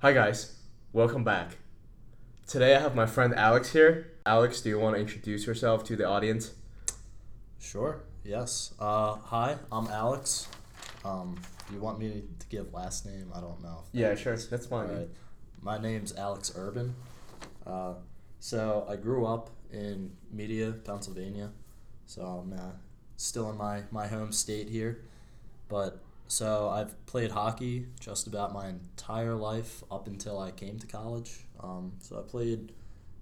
Hi guys, welcome back. Today I have my friend Alex here. Alex, do you want to introduce yourself to the audience? Sure. Yes. Uh, hi, I'm Alex. Um, you want me to give last name? I don't know. Yeah, sure. That's fine. Alright. My name's Alex Urban. Uh, so I grew up in Media, Pennsylvania. So I'm uh, still in my, my home state here. But so I've played hockey just about my entire life up until I came to college. Um, so I played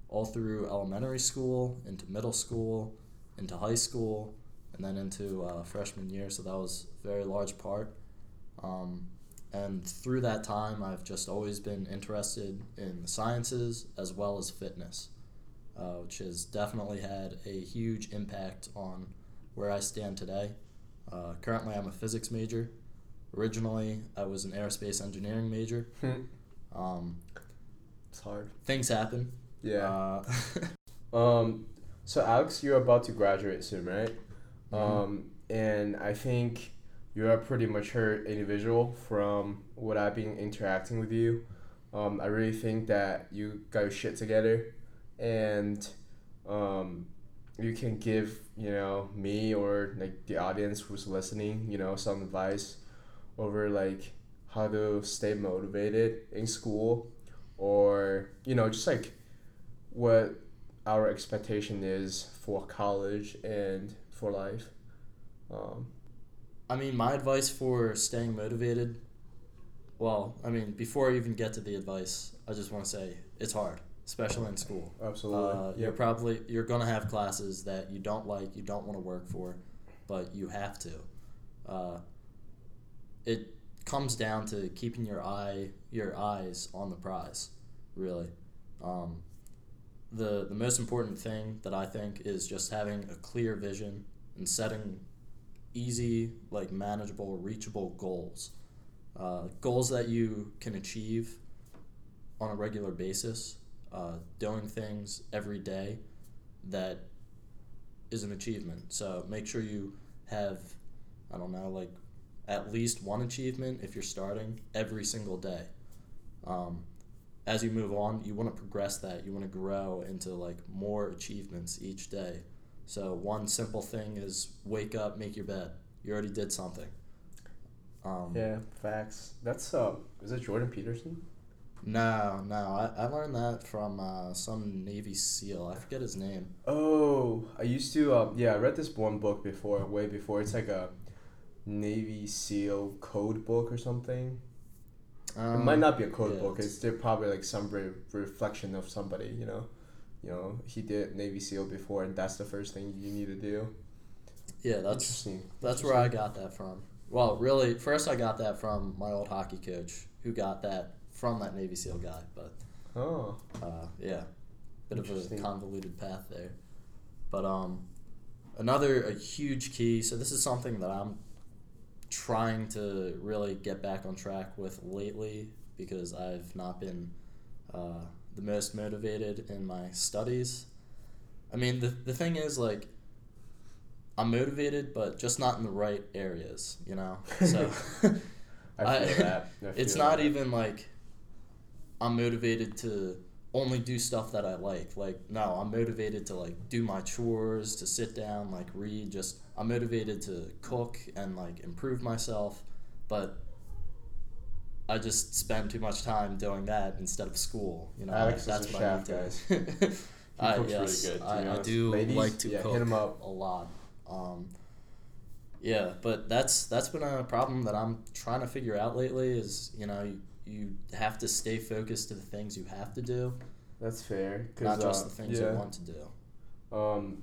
all through elementary school, into middle school, into high school, and then into uh, freshman year. So that was a very large part. Um, and through that time, I've just always been interested in the sciences as well as fitness, uh, which has definitely had a huge impact on where I stand today. Uh, currently, I'm a physics major. Originally, I was an aerospace engineering major. Um, It's hard. things happen. Yeah. Uh, Um, so Alex, you're about to graduate soon, right? Mhm. Um, and I think you're a pretty mature individual from what I've been interacting with you. Um, I really think that you got your shit together, and um, you can give you know me or like the audience who's listening, you know, some advice over like how to stay motivated in school, or you know just like what our expectation is for college and for life. Um, I mean, my advice for staying motivated. Well, I mean, before I even get to the advice, I just want to say it's hard, especially in school. absolutely. Uh, You're probably you're gonna have classes that you don't like, you don't want to work for, but you have to. Uh, it comes down to keeping your eye your eyes on the prize, really. Um, the the most important thing that I think is just having a clear vision and setting easy, like manageable, reachable goals. Uh, goals that you can achieve on a regular basis uh, doing things every day that is an achievement. So make sure you have, I don't know, like at least one achievement if you're starting every single day. Um, as you move on, you want to progress that. You want to grow into like more achievements each day. So one simple thing is wake up, make your bed. You already did something. Um, yeah, facts. That's uh, is it Jordan Peterson? No, no, I, I learned that from uh, some Navy SEAL. I forget his name. Oh, I used to. Um, yeah, I read this one book before, way before. It's like a Navy SEAL code book or something. Um, it might not be a code yeah, book. it's- It's they're probably like some re- reflection of somebody. You know, you know, he did Navy SEAL before, and that's the first thing you need to do. Yeah, that's Interesting. that's where I got that from. Well, really, first I got that from my old hockey coach, who got that from that Navy SEAL guy. But Oh, uh, yeah, bit of a convoluted path there. But um, another a huge key. So this is something that I'm trying to really get back on track with lately because I've not been uh, the most motivated in my studies. I mean, the the thing is like. I'm motivated, but just not in the right areas, you know. So I I- it's not even like I'm motivated to only do stuff that I like. Like no, I'm motivated to like do my chores, to sit down, like read. Just I'm motivated to cook and like improve myself, but I just spend too much time doing that instead of school. You know, Alex like, that's what I chef, need guys. to. He I, cooks really yes, good, I, I do Ladies, like to yeah, hit cook him up. a lot. Um, yeah, but that's that's been a problem that I'm trying to figure out lately. Is you know you, you have to stay focused to the things you have to do, That's fair. not just uh, the things yeah. you want to do. um,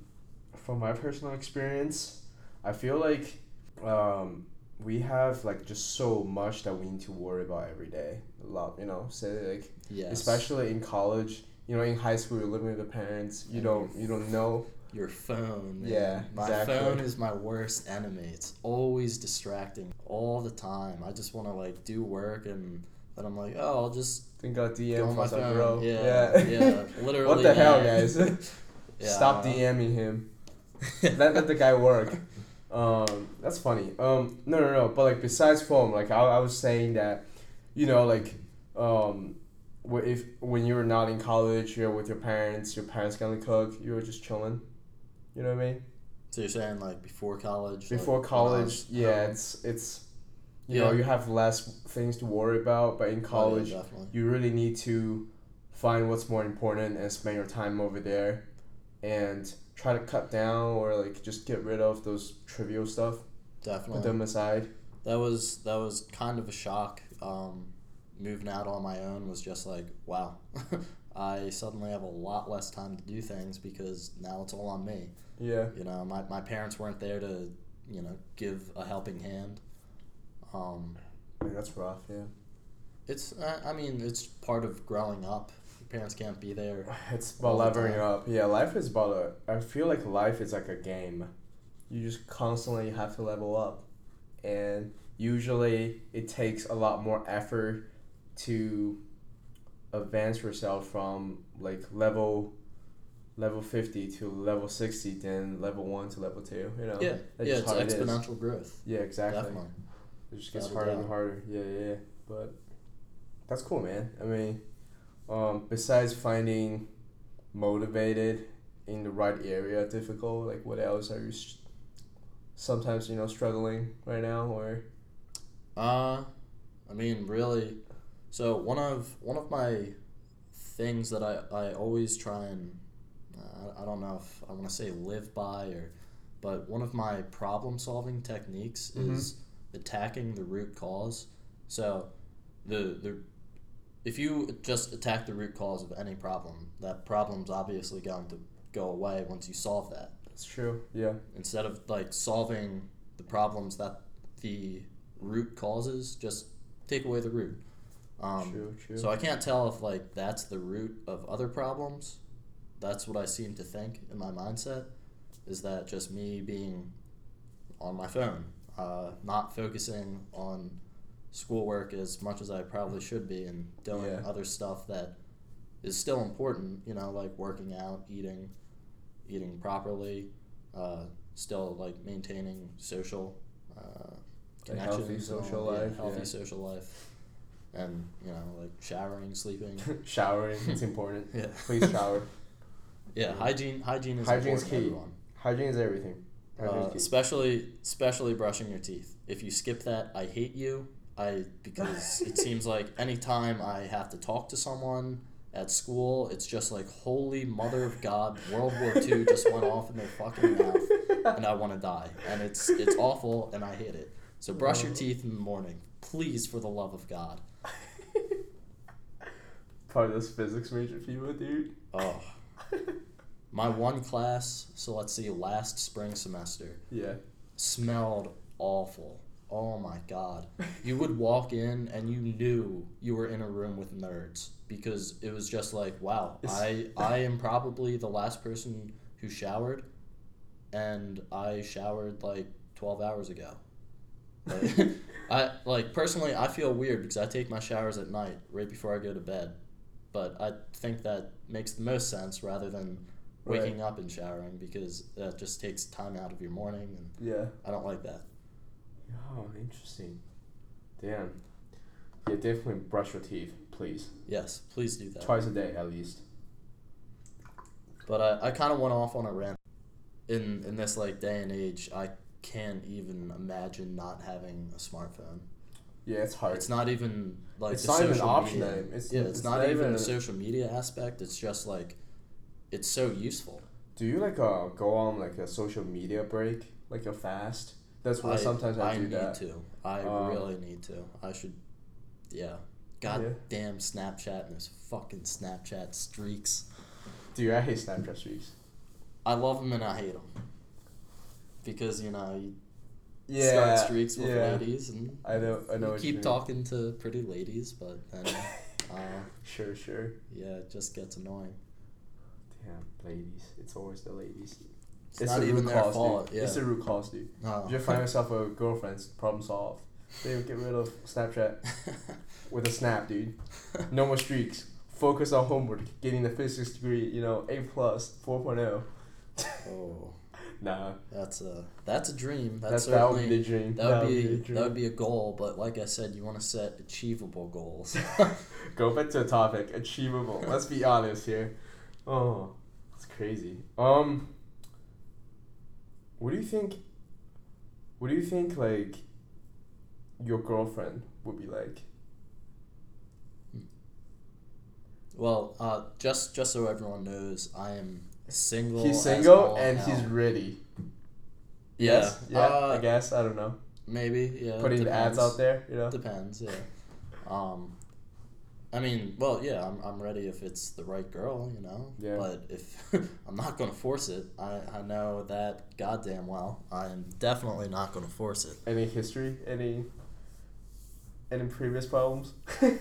from my personal experience, I feel like um, we have like just so much that we need to worry about every day. A lot, you know. So like, Yes. especially in college, you know, in high school, you're living with the parents. You And don't, you don't know. your phone. man. Yeah, my exactly. phone is my worst enemy. It's always distracting all the time. I just want to like do work and then I'm like, oh, I'll just Think I'll DM my phone. bro. Yeah, yeah. yeah, literally. what the hell, guys? Yeah, Stop. DMing him. let, let the guy work. Um, that's funny. Um, no, no, no. But like besides phone, like I, I was saying that, you know, like, um, if when you were not in college, you're with your parents, your parents gonna cook, you were just chilling. You know what I mean? So you're saying like before college? Before like, college, yeah, it's it's you know Yeah. you have less things to worry about, but in Oh, yeah, college, you really need to find what's more important and spend your time over there, and try to cut down or like just get rid of those trivial stuff. Definitely. Put them aside. That was that was kind of a shock. Um, moving out on my own was just like wow. I suddenly have a lot less time to do things because now it's all on me. Yeah. You know, my, my parents weren't there to, you know, give a helping hand. Um, Man, that's rough. Yeah. it's I, I mean it's part of growing up. Your parents can't be there. It's about leveling up. Yeah, life is about a. I feel like life is like a game. You just constantly have to level up, and usually it takes a lot more effort to advance yourself from like level level 50 to level 60 than level 1 to level 2 you know Yeah, That's yeah, it's how it exponential growth. yeah exactly Definitely. It just gets harder and harder. Yeah, yeah, yeah. But that's cool, man. I mean, um, besides finding motivated in the right area difficult, like what else are you sometimes you know struggling right now or Uh, I mean, really. So one of one of my things that I, I always try and uh, I don't know if I want to say live by or, but one of my problem solving techniques Mhm. is attacking the root cause. So, the the if you just attack the root cause of any problem, that problem's obviously going to go away once you solve that that's true. Yeah. instead of like solving the problems that the root causes, just take away the root. Um, true, true. So I can't tell if like that's the root of other problems. That's what I seem to think in my mindset. Is that just me being on my phone, uh, not focusing on schoolwork as much as I probably should be, and doing Yeah. other stuff that is still important. You know, like working out, eating, eating properly, uh, still like maintaining social uh, Like healthy connections, all- social yeah, life, healthy yeah. social life, and you know, like showering, sleeping. Showering, it's important. yeah, Please shower. yeah, hygiene. Hygiene is Hygiene's important. key. Everyone. Hygiene is everything. Hygiene's Uh, especially especially brushing your teeth. If you skip that, I hate you. I because it seems like anytime I have to talk to someone at school, it's just like holy mother of God, World War II just went off in their fucking mouth, and I want to die, and it's it's awful, and I hate it. So brush your teeth in the morning, please, for the love of God. Probably this physics major people, dude. Oh, my one class. So let's see, last spring semester. yeah. smelled awful. Oh my god. You would walk in and you knew you were in a room with nerds because it was just like, wow, I I am probably the last person who showered and I showered like 12 hours ago. Like, I like personally I feel weird because I take my showers at night right before I go to bed. But I think that makes the most sense rather than Right. waking up and showering because that just takes time out of your morning and Yeah. I don't like that. Oh, interesting. Damn. Yeah, definitely brush your teeth, please. Yes, please do that. Twice a day at least. But I, I kind of went off on a rant. In in this like day and age, I can't even imagine not having a smartphone. Yeah, it's hard. It's not even like It's the not even an option. media. then. It's, yeah, it's, it's not, even even the social media aspect. It's just like, it's so useful. Do you like uh go on like a social media break, like a fast? That's why I, sometimes I, do that. I need to. I Um, really need to. I should. Yeah. God Yeah. damn Snapchat and those fucking Snapchat streaks. Dude, I hate Snapchat streaks. I love them and I hate them. Because you know you Yeah. start streaks with yeah. ladies and I know. I know. you keep talking to pretty ladies, but then uh, Sure, sure. yeah, it just gets annoying. Damn, ladies. It's always the ladies. It's, It's not even their cause, fault. Dude. Yeah. It's the root cause, dude. If you find yourself a girlfriend, problem solved. They would get rid of Snapchat with a snap, dude. No more streaks. Focus on homework, getting the physics degree, you know, A plus, 4.0. oh. nah. That's a that's a dream. That's That's, that would be the dream. that would be, a dream. that would be a goal. But like I said, you want to set achievable goals. Go back to the topic. Achievable. Let's be honest here. Oh, it's crazy. Um, what do you think? What do you think like your girlfriend would be like? well, uh, just just so everyone knows, I am single. He's single and hell. he's ready. yeah, Yes? Yeah. uh, I guess I don't know. maybe yeah. Putting the ads out there, you know. Depends, yeah. Um, I mean, well, yeah, I'm, I'm ready if it's the right girl, you know. Yeah. But if I'm not gonna force it, I, I know that goddamn well. I am definitely not gonna force it. Any history? Any? Any previous problems?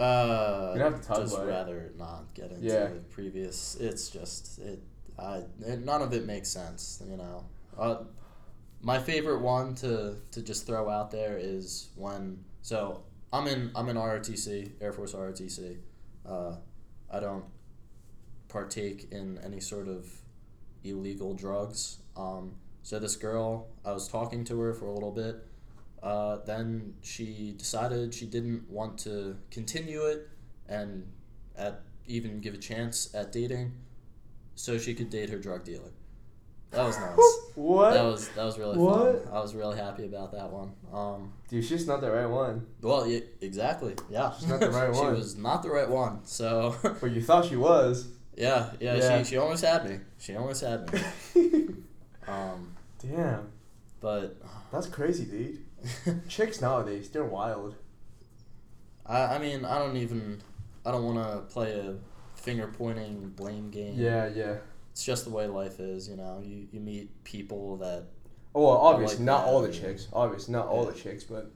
Uh, You don't have to talk just about it. rather not get into Yeah. previous. It's just it. I it, none of it makes sense, you know. Uh, my favorite one to to just throw out there is when so I'm in I'm in ROTC Air Force ROTC. Uh, I don't partake in any sort of illegal drugs. Um, so this girl, I was talking to her for a little bit. Uh, then she decided she didn't want to continue it and at even give a chance at dating, so she could date her drug dealer. That was nice. what? That was that was really What? fun. I was really happy about that one. Um, Dude, she's not the right one. well, yeah, exactly. Yeah, She's not the right one. she one. was not the right one. So But you thought she was. yeah, yeah, Yeah. She, she almost had me. She almost had me. Um, Damn, but that's crazy, dude. Chicks nowadays, they're wild. I I mean I don't even I don't want to play a finger pointing blame game. Yeah, yeah. It's just the way life is, you know. You you meet people that Oh, well, obviously, like not all the chicks. Obviously, not all Yeah. the chicks, but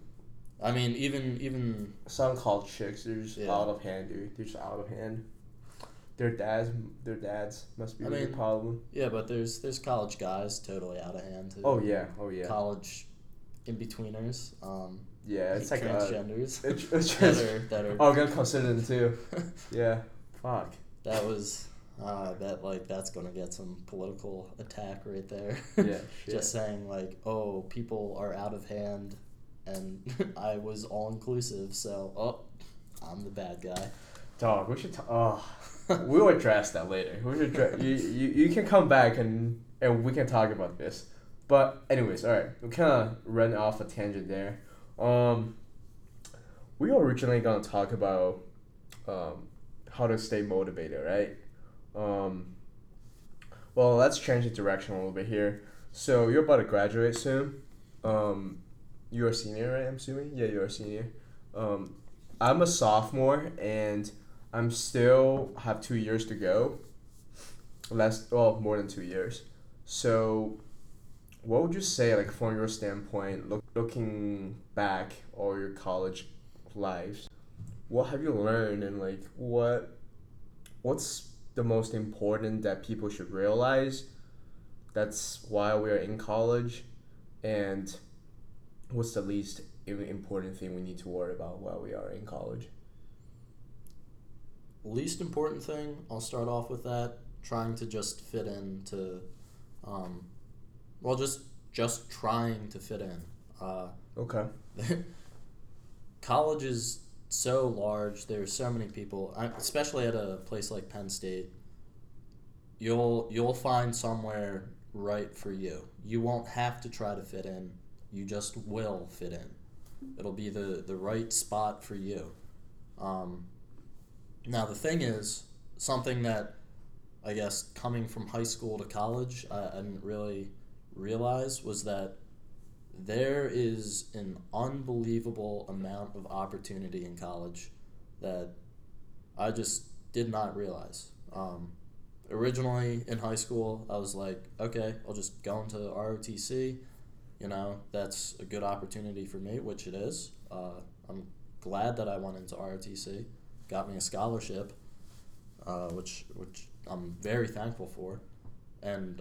I mean even even some called chicks, they're just Yeah. out of hand, dude. They're just out of hand. Their dads, their dads must be I a big mean, problem. yeah, but there's there's college guys totally out of hand too. Oh yeah, oh yeah, College in betweeners, um, yeah. It's like a. transgenders It's, it's that are that are oh, I'm gonna consider them too. Yeah. Fuck. that was uh, that like that's gonna get some political attack right there. Yeah. Just saying like oh people are out of hand and i was all inclusive so oh i'm the bad guy Dog, we should. T- oh, we'll address that later. We should. You, you you can come back and and we can talk about this. But anyways, all right, we kind of ran off a tangent there. Um, we were originally gonna talk about um, how to stay motivated, right? Um, well, let's change the direction a little bit here. So you're about to graduate soon. Um, you're a senior, right? I'm assuming. Yeah, you're a senior. Um, I'm a sophomore, and I'm still have two years to go. Less, well, more than two years. So, what would you say, like from your standpoint, look, looking back all your college lives, what have you learned, and like what, what's the most important that people should realize? That's why we are in college, and what's the least important thing we need to worry about while we are in college? least important thing i'll start off with that trying to just fit in to um, well just just trying to fit in uh, Okay. college is so large there's so many people especially at a place like penn state you'll you'll find somewhere right for you. You won't have to try to fit in you just will fit in. It'll be the the right spot for you. Um, now the thing is something that i guess coming from high school to college i, I didn't really realize was that there is an unbelievable amount of opportunity in college that I just did not realize. Um, originally in high school, I was like, okay, I'll just go into ROTC. You know, that's a good opportunity for me, which it is. Uh, I'm glad that I went into ROTC, got me a scholarship, uh, which which I'm very thankful for, and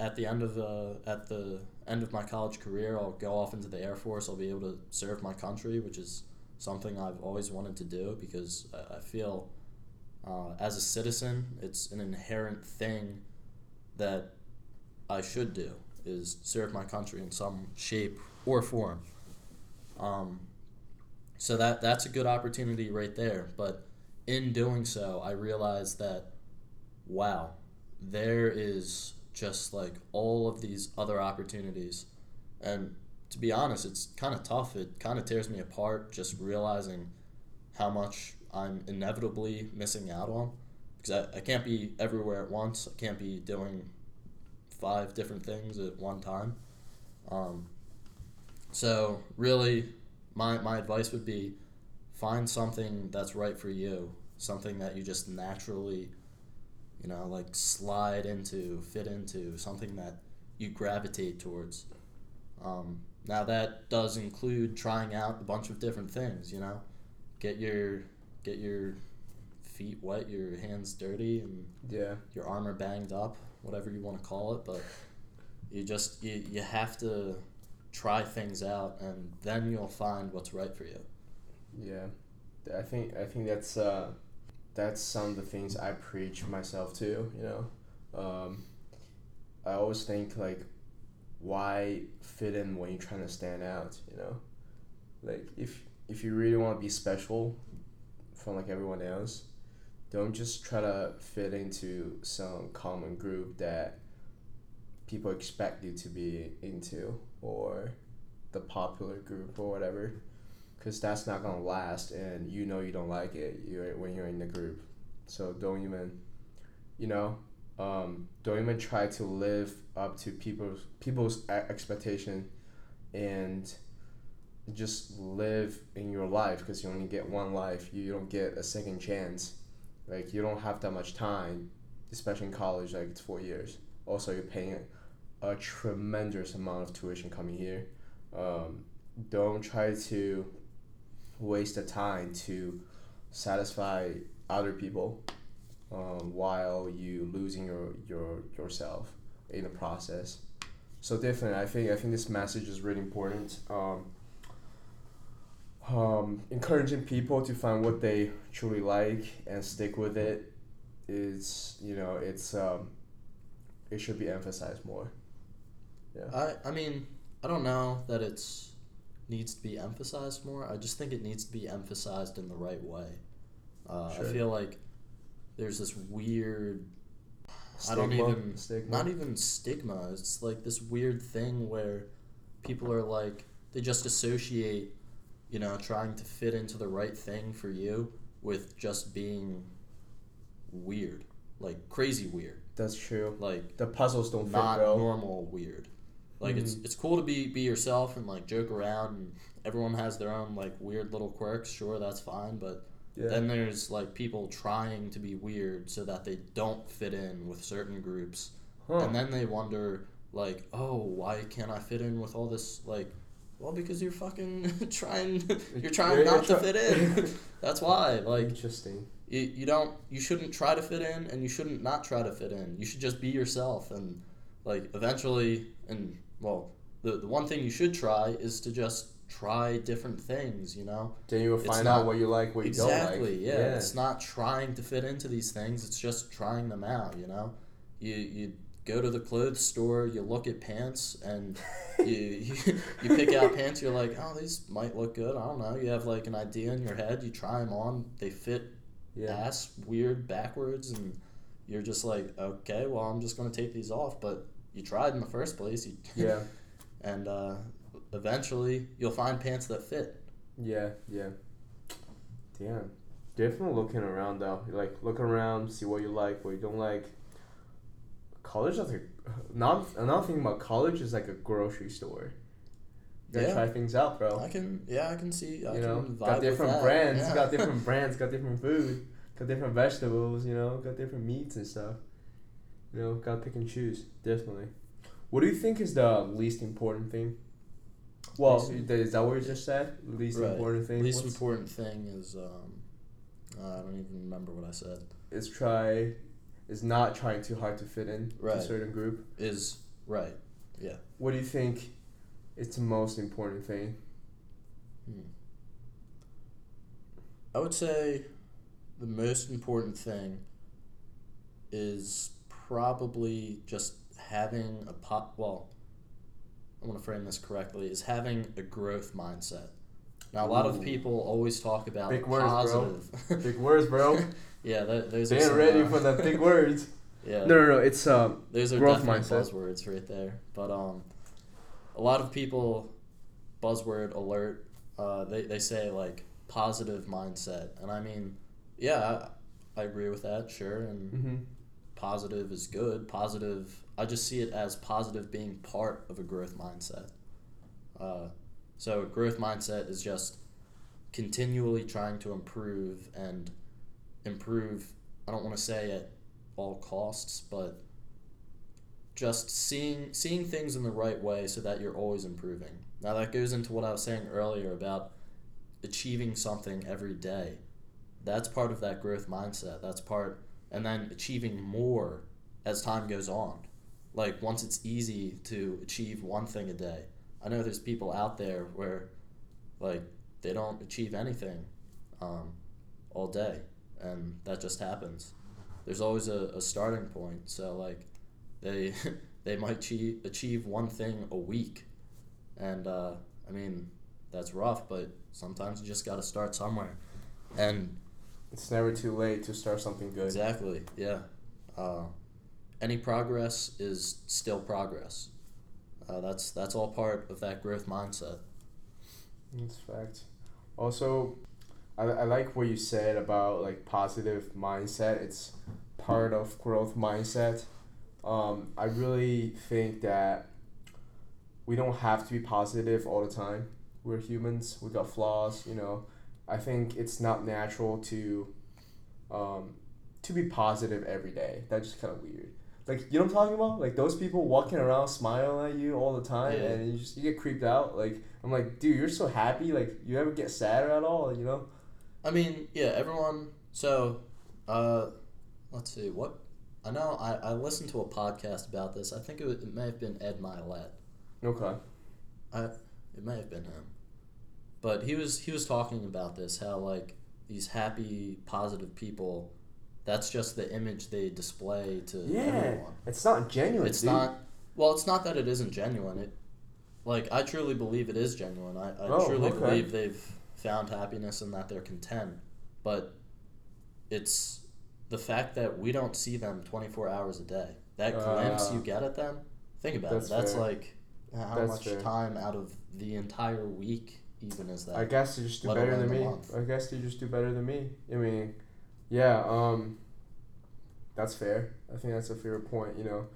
at the end of the at the end of my college career, I'll go off into the Air Force. I'll be able to serve my country, which is something I've always wanted to do because I- feel uh, as a citizen, it's an inherent thing that I should do is serve my country in some shape or form. Um, so that that's a good opportunity right there. But in doing so, I realized that wow, there is just like all of these other opportunities. And to be honest, it's kind of tough. It kind of tears me apart just realizing how much I'm inevitably missing out on because I, I can't be everywhere at once. I can't be doing five different things at one time. Um, so, really, my, my advice would be find something that's right for you, something that you just naturally, you know, like slide into, fit into, something that you gravitate towards. Um, now, that does include trying out a bunch of different things, you know, get your get your feet wet, your hands dirty, and Yeah. your armor banged up, whatever you want to call it. But you just you, you have to try things out, and then you'll find what's right for you. Yeah, I think I think that's uh, that's some of the things I preach myself too. You know, um, I always think like, why fit in when you're trying to stand out? You know, like if if you really want to be special from like everyone else, don't just try to fit into some common group that people expect you to be into or the popular group or whatever because that's not gonna last and you know you don't like it you're, when you're in the group. So don't even you know um, don't even try to live up to people's people's expectation and just live in your life because you only get one life. You don't get a second chance. Like you don't have that much time especially in college like it's four years. Also you're paying a tremendous amount of tuition coming here. Um, don't try to waste the time to satisfy other people um, while you losing your, your yourself in the process. So definitely, I think I think this message is really important. Um, um, encouraging people to find what they truly like and stick with it is you know it's um, it should be emphasized more. yeah I I mean I don't know that it's needs to be emphasized more. I just think it needs to be emphasized in the right way. Uh, Sure. I feel like there's this weird I don't even stigma. not even stigma. It's like this weird thing where people are like they just associate, you know, trying to fit into the right thing for you with just being weird, like crazy weird, That's true. like The puzzles don't fit, not bro. normal weird. Like it's Mhm. it's cool to be be yourself and like joke around and everyone has their own like weird little quirks. Sure, that's fine, but Yeah. then there's like people trying to be weird so that they don't fit in with certain groups. Huh. And then they wonder like, "Oh, why can't I fit in with all this like well, because you're fucking trying you're trying You're not to try- fit in. That's why. Like Interesting. you, you don't you shouldn't try to fit in and you shouldn't not try to fit in. You should just be yourself and like eventually and well, the the one thing you should try is to just try different things, you know? Then you will find not- out what you like, what you don't like. Exactly. Yeah. It's not trying to fit into these things. It's just trying them out. You know, you you go to the clothes store, you look at pants, and you you, you pick out pants. You're like, oh, these might look good. I don't know. You have like an idea in your head. You try them on. They fit yeah. ass weird backwards, and you're just like, okay, well, I'm just gonna take these off. But you tried in the first place. You, Yeah. and uh, eventually, you'll find pants that fit. Yeah. Yeah. Damn. Definitely looking around though. Like look around, see what you like, what you don't like. College is like not another thing about college is like a grocery store. You gotta Yeah. try things out, bro. I can, yeah, I can see. I you know, can vibe got with different brands, yeah. got different brands, got different food, got different vegetables, you know, got different meats and stuff. You know, gotta pick and choose, definitely. What do you think is the least important thing? Well, Least- is that what you just said? Least Right. important thing. Least What's- important thing is um, I don't even remember what I said. is try, is not trying too hard to fit in to Right. a certain group. Is right. Yeah. What do you think is the most important thing? Hmm. I would say the most important thing is probably just having a pop. Well, I want to frame this correctly. Is having a growth mindset. Now, a lot of people always talk about Big words, bro. positive. Big words, bro. yeah, that, those are They ain't some, ready uh, for the big words. Yeah, No, no, no. It's um. those are growth definitely mindset. buzzwords right there. But um, a lot of people, buzzword alert. Uh, they they say like positive mindset, and I mean, yeah, I, I agree with that. Sure, and Mm-hmm. Positive is good. Positive, I just see it as positive being part of a growth mindset. Uh, so, a growth mindset is just continually trying to improve and improve. I don't want to say at all costs, but just seeing seeing things in the right way so that you're always improving. Now that goes into what I was saying earlier about achieving something every day. That's part of that growth mindset. That's part and then achieving more as time goes on. Like once it's easy to achieve one thing a day. I know there's people out there where like they don't achieve anything um, all day and that just happens. There's always a, a starting point. So like they they might achieve, achieve one thing a week. And uh, I mean that's rough, but sometimes you just got to start somewhere. And It's never too late to start something good. Exactly. Yeah. Uh, any progress is still progress. Uh, that's that's all part of that growth mindset. That's fact. Also, I, I like what you said about like positive mindset. It's part of growth mindset. Um, I really think that we don't have to be positive all the time. We're humans. We got flaws. You know, I think it's not natural to, um, to be positive every day. That's just kind of weird. Like you know what I'm talking about? Like those people walking around smiling at you all the time, Yeah. and you just you get creeped out. Like I'm like, dude, you're so happy. Like you ever get sadder at all? You know? I mean, yeah, everyone. So, uh, let's see. What I know, I, I listened to a podcast about this. I think it, was, it may have been Ed Mylett. Okay. I It may have been him, but he was he was talking about this. How like these happy, positive people. That's just the image they display to Yeah. everyone. It's not genuine. It's dude. not. Well, it's not that it isn't genuine. It, like, I truly believe it is genuine. I, I Oh, truly okay. believe they've found happiness and that they're content. But it's the fact that we don't see them twenty four hours a day. That glimpse Uh, you get at them. Think about that's it. That's fair. like how That's much fair. time out of the entire week even is that? I guess you just do better than me. I guess you just do better than me. I mean, yeah. Um, that's fair. I think that's a fair point. You know,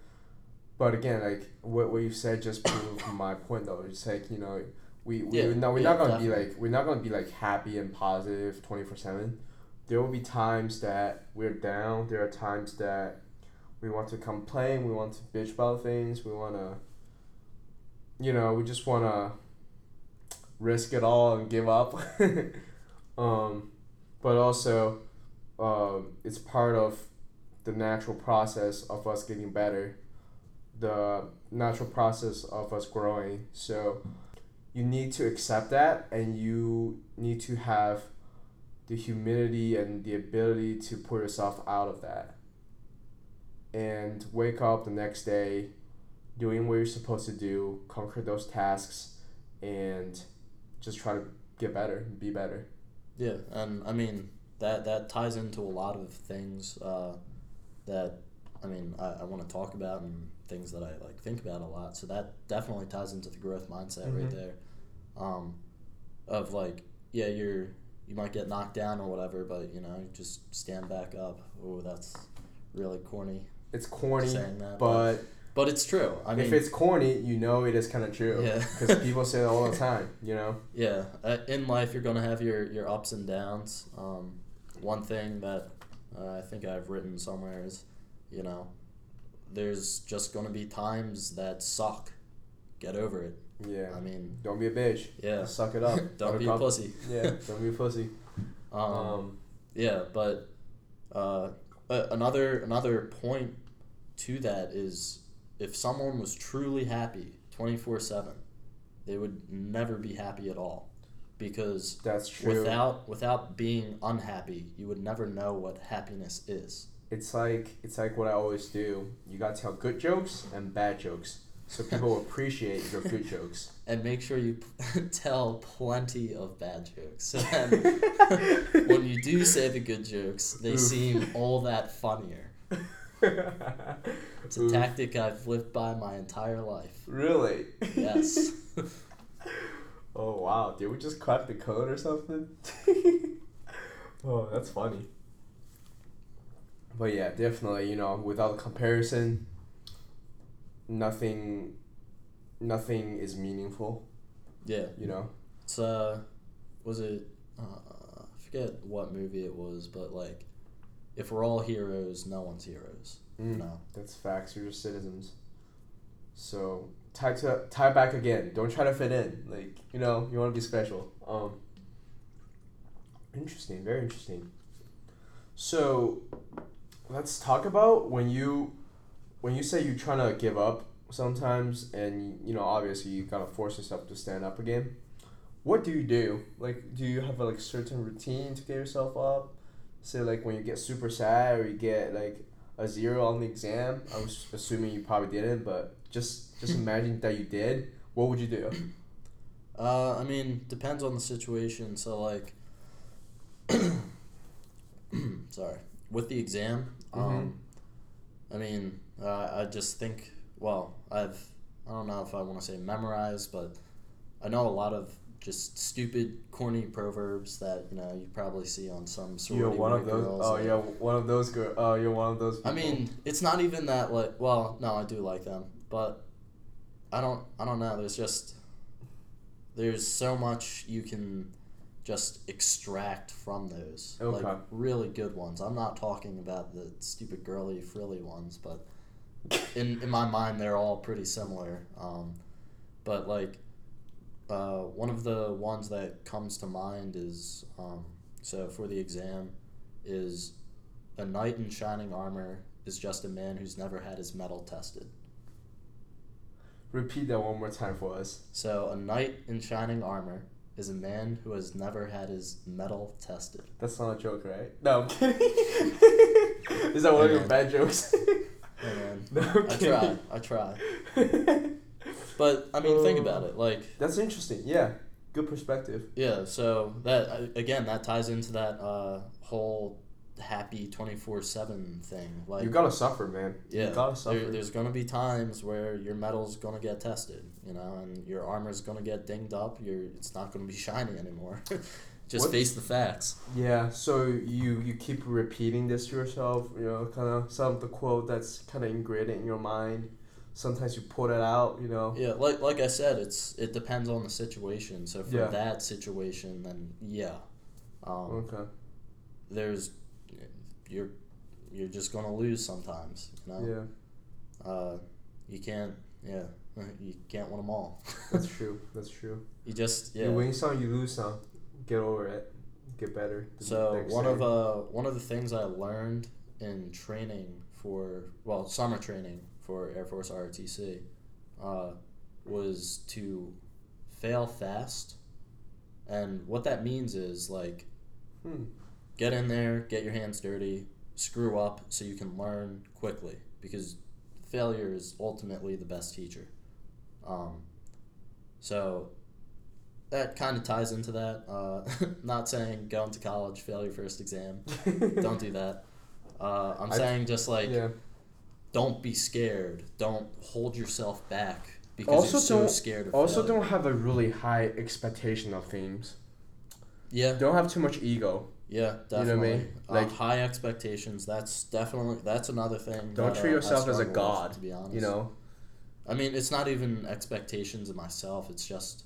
but again, like what what you said just proved my point though. It's like you know, we we Yeah, no, we're yeah, not gonna definitely. be like we're not gonna be like happy and positive twenty four seven. There will be times that we're down. There are times that we want to complain. We want to bitch about things. We want to, you know, we just want to risk it all and give up. um, but also, um, it's part of the natural process of us getting better, the natural process of us growing. So, you need to accept that, and you need to have the humility and the ability to pull yourself out of that and wake up the next day doing what you're supposed to do, conquer those tasks, and just try to get better, be better. Yeah, and I mean that that ties into a lot of things uh, that I mean I, I want to talk about and things that I like think about a lot. So that definitely ties into the growth mindset right Mhm. there, um, of like yeah you're you might get knocked down or whatever, but you know you just stand back up. Oh, that's really corny It's corny, saying that, but but it's true. I mean if it's corny, you know it is kind of true. Yeah. Because people say it all the time, you know? Yeah, uh, in life you're gonna have your your ups and downs. Um, one thing that uh, I think I've written somewhere is, you know, there's just gonna be times that suck. Get over it. Yeah. I mean, Don't be a bitch. yeah. Suck it up. Don't be a pussy. Yeah, don't be a pussy. Um, Um, yeah, but uh, another another point to that is if someone was truly happy twenty four seven, they would never be happy at all, because that's true. without without being unhappy you would never know what happiness is it's like it's like what I always do. You gotta tell good jokes and bad jokes, so people appreciate your good jokes. And make sure you tell plenty of bad jokes. So then, when you do say the good jokes, they Oof. seem all that funnier. It's a Oof. tactic I've lived by my entire life. Really? Yes. oh wow! Did we just crack the code or something? oh, that's funny. But yeah, definitely. You know, without comparison, nothing, nothing is meaningful. yeah. You know. It's uh, was it? Uh, I forget what movie it was, but like, if we're all heroes, no one's heroes. Mm. No. That's facts. You're just citizens. So tie to tie back again. Don't try to fit in. Like you know, you want to be special. Um. Interesting. Very interesting. So, let's talk about when you, when you say you're trying to give up sometimes, and you know, obviously you gotta force yourself to stand up again. What do you do? Like, do you have a like certain routine to get yourself up? Say like when you get super sad or you get like a zero on the exam. I was assuming you probably didn't, but just just imagine that you did. What would you do? Uh, I mean, depends on the situation. So like, sorry, with the exam, um, I mean, uh, I just think. Well, I've I don't know if I want to say memorize, but I know a lot of just stupid, corny proverbs that you know you probably see on some sorority You're one of those. girls. Oh yeah, one of those girls. Oh, you're one of those. I mean, it's not even that like. Well, no, I do like them, but I don't. I don't know. There's just there's so much you can just extract from those. Okay. Like really good ones. I'm not talking about the stupid girly frilly ones, but in in my mind they're all pretty similar. Um, but like uh, one of the ones that comes to mind is um, so for the exam is a knight in shining armor is just a man who's never had his metal tested. repeat that one more time for us. So a knight in shining armor is a man who has never had his metal tested. That's not a joke, right? No, I'm kidding. Is that one of your bad jokes? And no, I'm I try, I try. But I mean, think about it. Like, That's interesting. Yeah, good perspective. yeah. So that uh, again, that ties into that uh, whole happy twenty four seven thing. Like, you gotta suffer, man. yeah, you gotta suffer. there, there's gonna be times where your metal's gonna get tested, you know, and your armor's gonna get dinged up. Your it's not gonna be shiny anymore. Just What- face the facts. Yeah, so you you keep repeating this to yourself, you know, kind of some of the quote that's kind of ingrained in your mind. Sometimes you pull it out, you know. Yeah, like like I said, it's it depends on the situation. So for Yeah. that situation, then yeah, um, Okay. there's you're you're just gonna lose sometimes. You know, Yeah, uh, you can't yeah you can't win them all. that's true. That's true. you just yeah. You win some, you lose some. Get over it. Get better. So one day. of uh one of the things I learned in training for well summer training for Air Force ROTC uh, was to fail fast, and what that means is like Hmm. get in there, get your hands dirty, screw up so you can learn quickly because failure is ultimately the best teacher. Um, so that kind of ties into that. Uh, not saying go into college, fail your first exam. Don't do that. Uh, I'm I- saying just like yeah. Don't be scared. Don't hold yourself back because Also you're so don't- scared of Also, failure. don't have a really high expectation of things. yeah Don't have too much ego. yeah You know what I definitely mean? uh, Like- high expectations. That's definitely that's another thing. Don't that, treat uh, I yourself as a struggle with, god, to be honest. You know. I mean, it's not even expectations of myself. It's just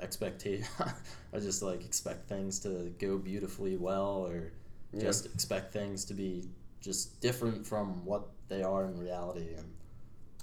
expectation. I just like expect things to go beautifully well, or Yeah. just expect things to be just different from what they are in reality. And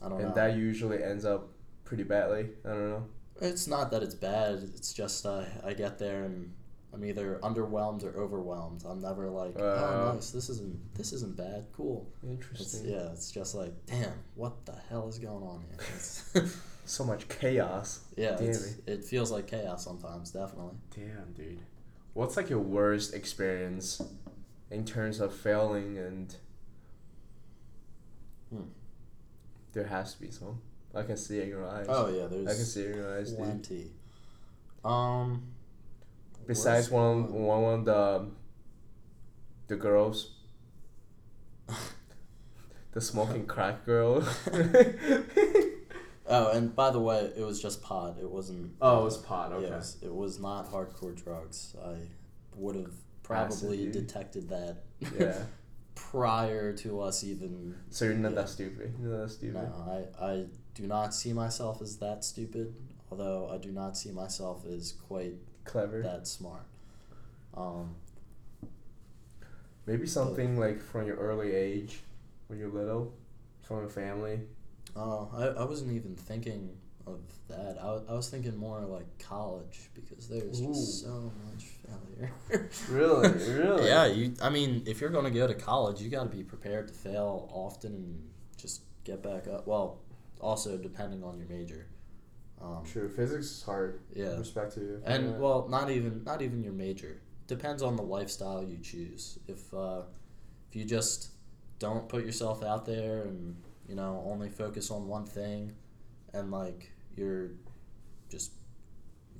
I don't and know. that usually ends up pretty badly. I don't know. it's not that it's bad. It's just uh, I get there and I'm either underwhelmed or overwhelmed. I'm never like, Uh, oh, nice. This isn't this isn't bad. Cool. It's, Interesting. yeah, it's just like, damn, what the hell is going on here? It's, So much chaos. yeah, it's, it feels like chaos sometimes, definitely. Damn, dude. What's like your worst experience in terms of failing and Hmm. There has to be some. I can see it in your eyes. Oh yeah, there's I can see it in your eyes, dude. plenty. Um. Besides worst one, one of the the girls, the smoking crack girl. Oh, and by the way, it was just pot. It wasn't. Oh, it was pot, yeah, okay. it, was, it was not hardcore drugs. I would have probably detected that yeah. prior to us even. So you're not Yeah. that stupid. You're not that stupid. No, I, I do not see myself as that stupid. Although I do not see myself as quite Clever. that smart. Um, Maybe something like from your early age, when you're little, from your family. Oh, I, I wasn't even thinking of that. I, I was thinking more like college because there's Ooh. just so much failure. Really, really. yeah, you. I mean, if you're going to go to college, you got to be prepared to fail often and just get back up. Well, also depending on your major. Um, True. Physics is hard. Yeah. Respect to you. and Yeah. well, not even not even your major. Depends on the lifestyle you choose. If uh, if you just don't put yourself out there and you know only focus on one thing, and like you're just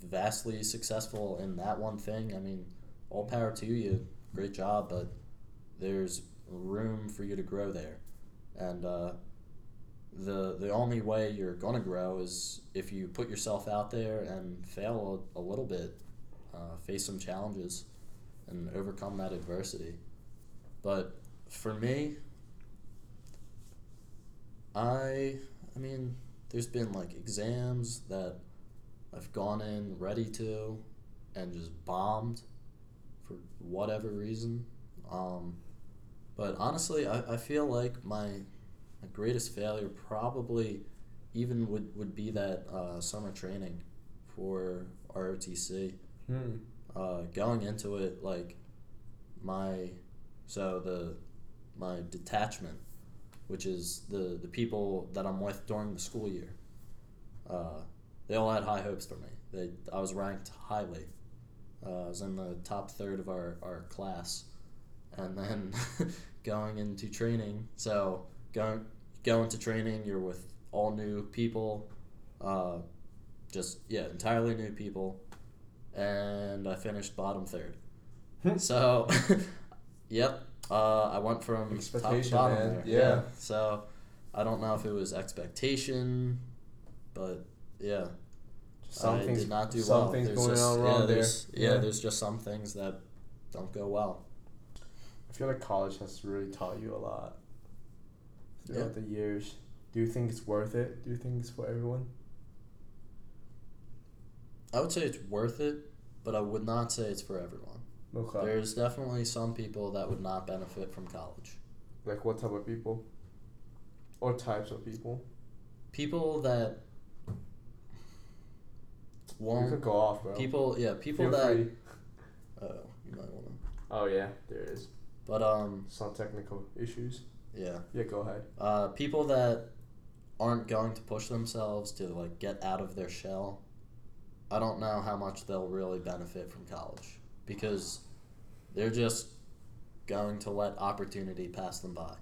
vastly successful in that one thing. I mean, all power to you. Great job, but there's room for you to grow there, and uh, the the only way you're gonna grow is if you put yourself out there and fail a, a little bit, uh, face some challenges, and overcome that adversity. But for me, I I mean, there's been like exams that I've gone in ready to, and just bombed, for whatever reason. Um, but honestly, I, I feel like my my greatest failure probably even would, would be that uh, summer training for ROTC. Hmm. Uh, going into it, like my so the my detachment, which is the the people that I'm with during the school year. Uh, they all had high hopes for me. They I was ranked highly. Uh, I was in the top third of our, our class, and then going into training. So going go into training, you're with all new people, uh, just yeah, entirely new people, and I finished bottom third. so, yep, uh, I went from top to Expectation, bottom man. there. Yeah. So, I don't know if it was expectation, but yeah. I Something's did not do well. There's going just, on yeah, wrong there. there's, yeah, Yeah. there's just some things that don't go well. I feel like college has really taught you a lot throughout Yeah. the years. Do you think it's worth it? Do you think it's for everyone? I would say it's worth it, but I would not say it's for everyone. Okay. There's definitely some people that would not benefit from college. Like what type of people? Or types of people? People that you won't. could go off, bro. People, yeah, people Feel that. free. Oh, you might wanna. Oh yeah, there is But um, some technical issues. yeah, Yeah, go ahead. uh, people that aren't going to push themselves to like get out of their shell. I don't know how much they'll really benefit from college because they're just going to let opportunity pass them by.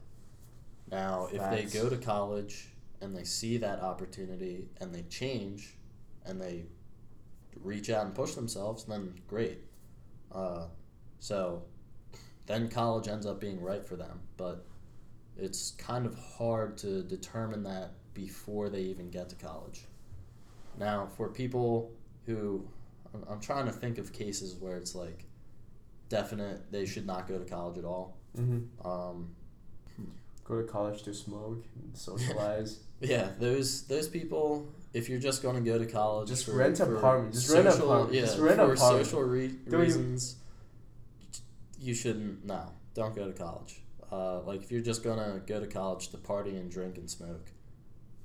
Now, if they go to college and they see that opportunity and they change and they reach out and push themselves, then great. Uh, so then college ends up being right for them. But it's kind of hard to determine that before they even get to college. Now, for people who, I'm, trying to think of cases where it's like definite they should not go to college at all. Mm-hmm. Um, Go to college to smoke and socialize. yeah, those those people. If you're just going to go to college, Just for, rent an for apartment. Just rent an apartment. Yeah, Just rent for apartment. social re- Don't you- reasons, you shouldn't. No, don't go to college. Uh, like if you're just gonna go to college to party and drink and smoke,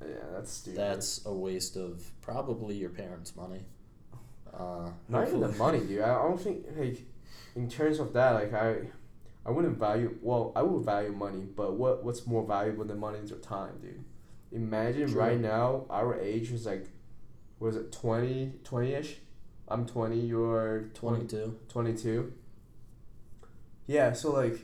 yeah, that's stupid. that's a waste of probably your parents' money. Uh, Not even the money, dude. I don't think like in terms of that, like I, I wouldn't value. Well, I would value money, but what what's more valuable than money is your time, dude. Imagine True. right now, our age is like, what is it, 20, 20-ish? I'm twenty. You're 20, 22. 22. Yeah, so like,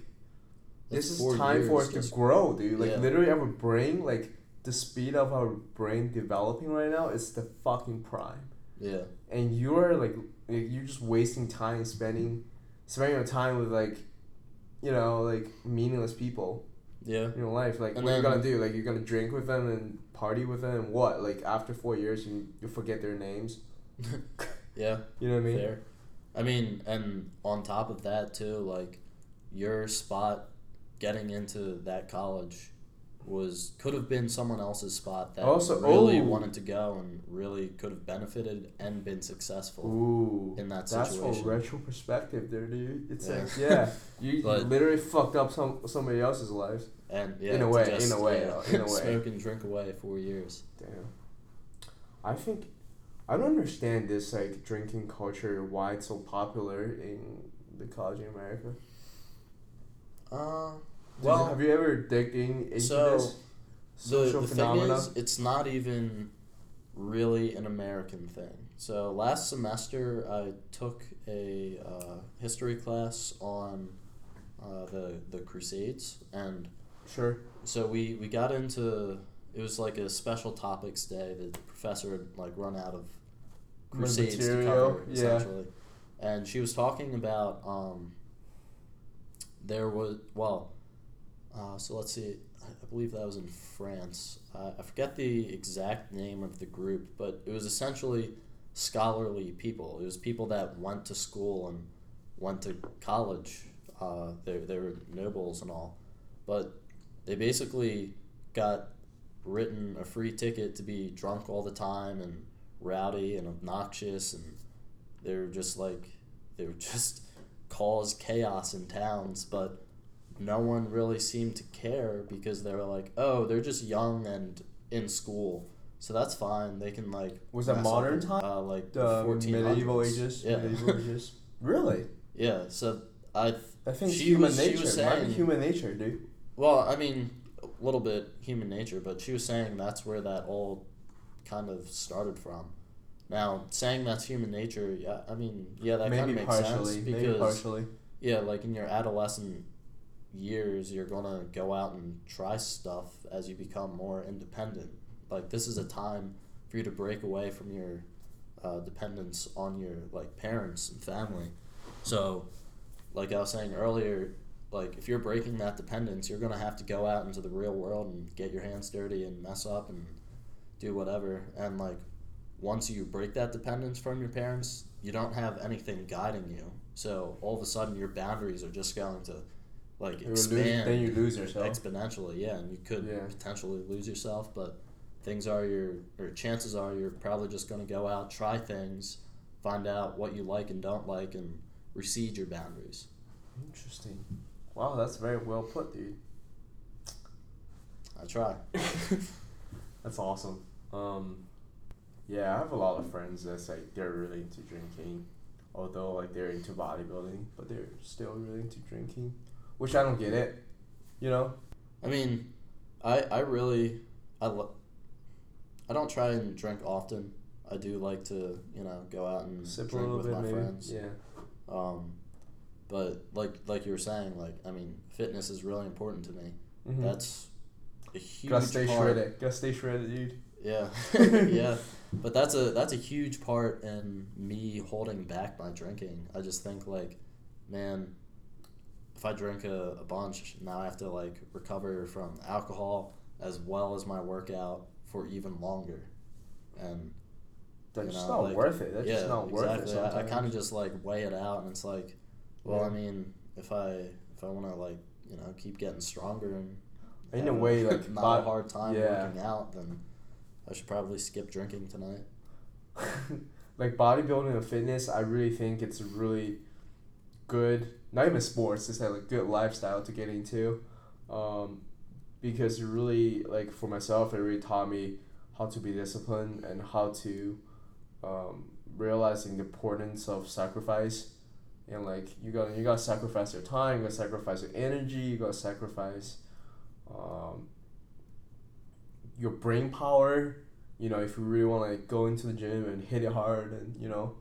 this is time for us to grow, dude. Like Yeah. literally, our brain, like the speed of our brain developing right now, is the fucking prime. Yeah. And you're like, like you're just wasting time spending, spending your time with like, you know, like meaningless people Yeah. in your life. Like, And what are you gonna do? Like, you're gonna drink with them and party with them, and what? Like after four years, you you forget their names. Yeah. You know what I mean? Fair. I mean, and on top of that too, like your spot getting into that college was could have been someone else's spot that Also- really oh. wanted to go and really could have benefited and been successful Ooh, in that that's situation. from retro perspective, there, dude. It's Yeah. like, yeah, you But- literally fucked up some somebody else's life. and yeah, In a way, just, in a way, yeah, in a way. smoke and drink away four years. Damn. I think I don't understand this like drinking culture why it's so popular in the college in America. Uh, Did well, you, have you ever digging into so, this the, social the thing phenomena? is, it's not even really an American thing. So last semester, I took a uh, history class on uh, the the Crusades, and sure. so we we got into it was like a special topics day that the professor had like run out of Crusades to Material, cover yeah. essentially, and she was talking about um. There was well, uh, so let's see. I believe that was in France. Uh, I forget the exact name of the group, but it was essentially scholarly people. It was people that went to school and went to college. Uh, they they were nobles and all, but they basically got written a free ticket to be drunk all the time and rowdy and obnoxious, and they were just like they were just cause chaos in towns, but no one really seemed to care because they were like, oh, they're just young and in school, so that's fine. They can like Was that up modern in, time? Uh, like The 1400s. medieval ages. Yeah, Medieval ages. Really? yeah. So I I think She human was- she nature. was saying- human nature, dude. Well, I mean, a little bit human nature, but she was saying that's where that all kind of started from. Now, saying that's human nature, yeah, I mean, yeah, that kind of makes partially. sense Maybe because partially. yeah, like in your adolescent years, you're gonna go out and try stuff as you become more independent. Like this is a time for you to break away from your uh, dependence on your like parents and family. So, like I was saying earlier, like if you're breaking that dependence, you're gonna have to go out into the real world and get your hands dirty and mess up and do whatever. And like once you break that dependence from your parents, you don't have anything guiding you. So all of a sudden, your boundaries are just going to like You lose, expand then you lose yourself. exponentially. Yeah, and you could Yeah. potentially lose yourself, but things are your or chances are you're probably just going to go out, try things, find out what you like and don't like, and recede your boundaries. Interesting. Wow, that's very well put, dude. I try. That's awesome. Um, yeah, I have a lot of friends that's like they're really into drinking, although like they're into bodybuilding, but they're still really into drinking, which I don't get it. You know? I mean, I I really I lo- I don't try and drink often. I do like to you know go out and Sip a drink with my maybe. friends. Yeah. Um, but like like you were saying, like I mean, fitness is really important to me. Mm-hmm. That's a huge Gotta stay part. shredded. Gotta stay shredded, dude. Yeah, yeah. But that's a that's a huge part in me holding back my drinking. I just think like, man, if I drink a, a bunch, now I have to like recover from alcohol as well as my workout for even longer. And That's You just not like- worth it. That's yeah, just not worth it. exactly. I, I kind of just like weigh it out, and it's like, well, I mean, if I if I want to like you know keep getting stronger and In a way, like, not a hard time yeah. working out, then I should probably skip drinking tonight. like bodybuilding and fitness, I really think it's really good, not even sports, it's like a good lifestyle to get into. Um, because it really, like for myself, it really taught me how to be disciplined and how to um, realizing the importance of sacrifice. And like you gotta you gotta sacrifice your time, you gotta sacrifice your energy, you gotta sacrifice um, your brain power you know, if you really want to like, go into the gym and hit it hard and, you know,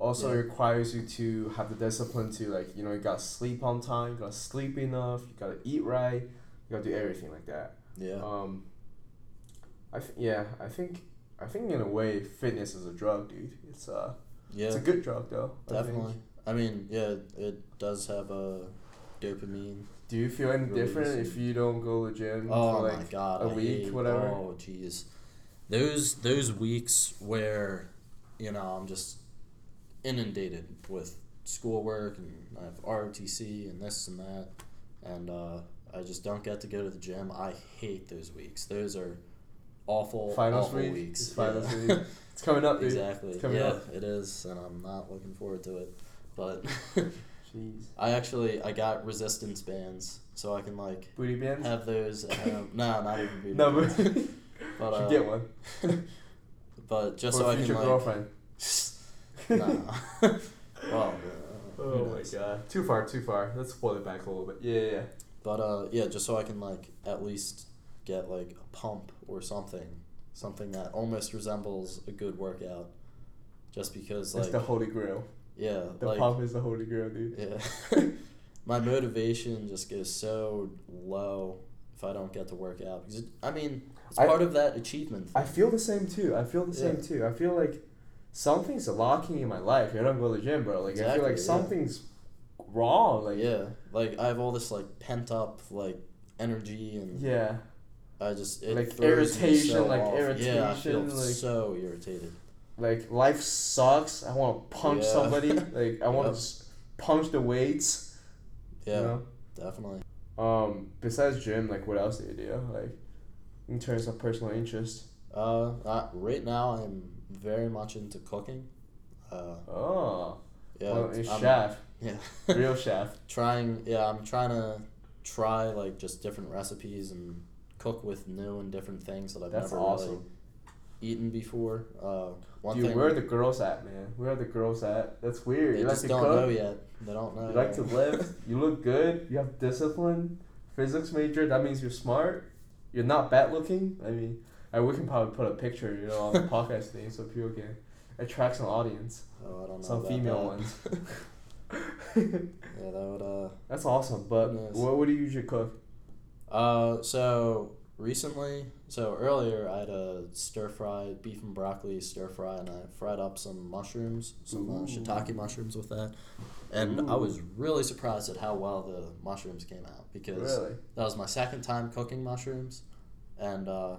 Also, Yeah. requires you to have the discipline to like you know you gotta sleep on time, you gotta sleep enough, you gotta eat right, you gotta do everything like that. Yeah. Um, I th- yeah, I think I think in a way fitness is a drug, dude. It's uh yeah. it's a good drug though. I. Definitely. I mean, yeah, it does have a dopamine. Do you feel any different if you don't go to the gym Oh for my like god, a I week, hate- whatever? Oh jeez, those those weeks where you know I'm just inundated with schoolwork and I have ROTC and this and that, and uh, I just don't get to go to the gym. I hate those weeks. Those are awful, finals awful week? weeks. It's finals Yeah. week. It's coming up, exactly. It's coming yeah, up. it is, and I'm not looking forward to it. But Jeez. I actually I got resistance bands, so I can like Booty bands? have those. At home. no, not even booty no, bands. but uh, get one. But just so I can like, girlfriend. Nah. well, Oh my god. Too far, too far. Let's pull it back a little bit. Yeah, yeah, yeah. But uh, yeah, just so I can like at least get like a pump or something, something that almost resembles a good workout. Just because It's like the holy grail. yeah, The like pump is the holy grail, dude. yeah, my motivation just goes so low if I don't get to work out because it, I mean it's I- part of that achievement. I feel the same too. I feel the same too. I feel like something's lacking in my life. I don't go to the gym, bro. Like I feel like yeah. something's wrong. Like yeah, like I have all this like pent up like energy and yeah. I just it Like irritation, so like off. Yeah, I feel irritation, like- so irritated. Like life sucks. I want to punch Yeah. somebody. Like I want to just punch the weights. Yeah, You know? definitely. Um. Besides gym, like what else do you do? Like in terms of personal interest. Uh, uh, right now I'm very much into cooking. Uh, Oh. yeah, Well, I'm- chef. Yeah, Real chef. trying. Yeah, I'm trying to try like just different recipes and cook with new and different things that I've That's never awesome. really eaten before. Uh, one Dude, thing where are the girls at, man? Where are the girls at? That's weird. they you like just to don't cook. know yet. They don't know. You like to live. You look good. You have discipline. Physics major. That means you're smart. You're not bad looking. I mean, I we can probably put a picture, you know, on the podcast thing so people can attract some audience, Oh, I don't know. some female that. ones. yeah, that would uh. That's awesome. But what, would you usually cook? Uh, so recently, so earlier I had a stir fry beef and broccoli stir fry, and I fried up some mushrooms, some uh, shiitake mushrooms with that, and I was really surprised at how well the mushrooms came out because Really? that was my second time cooking mushrooms, and uh,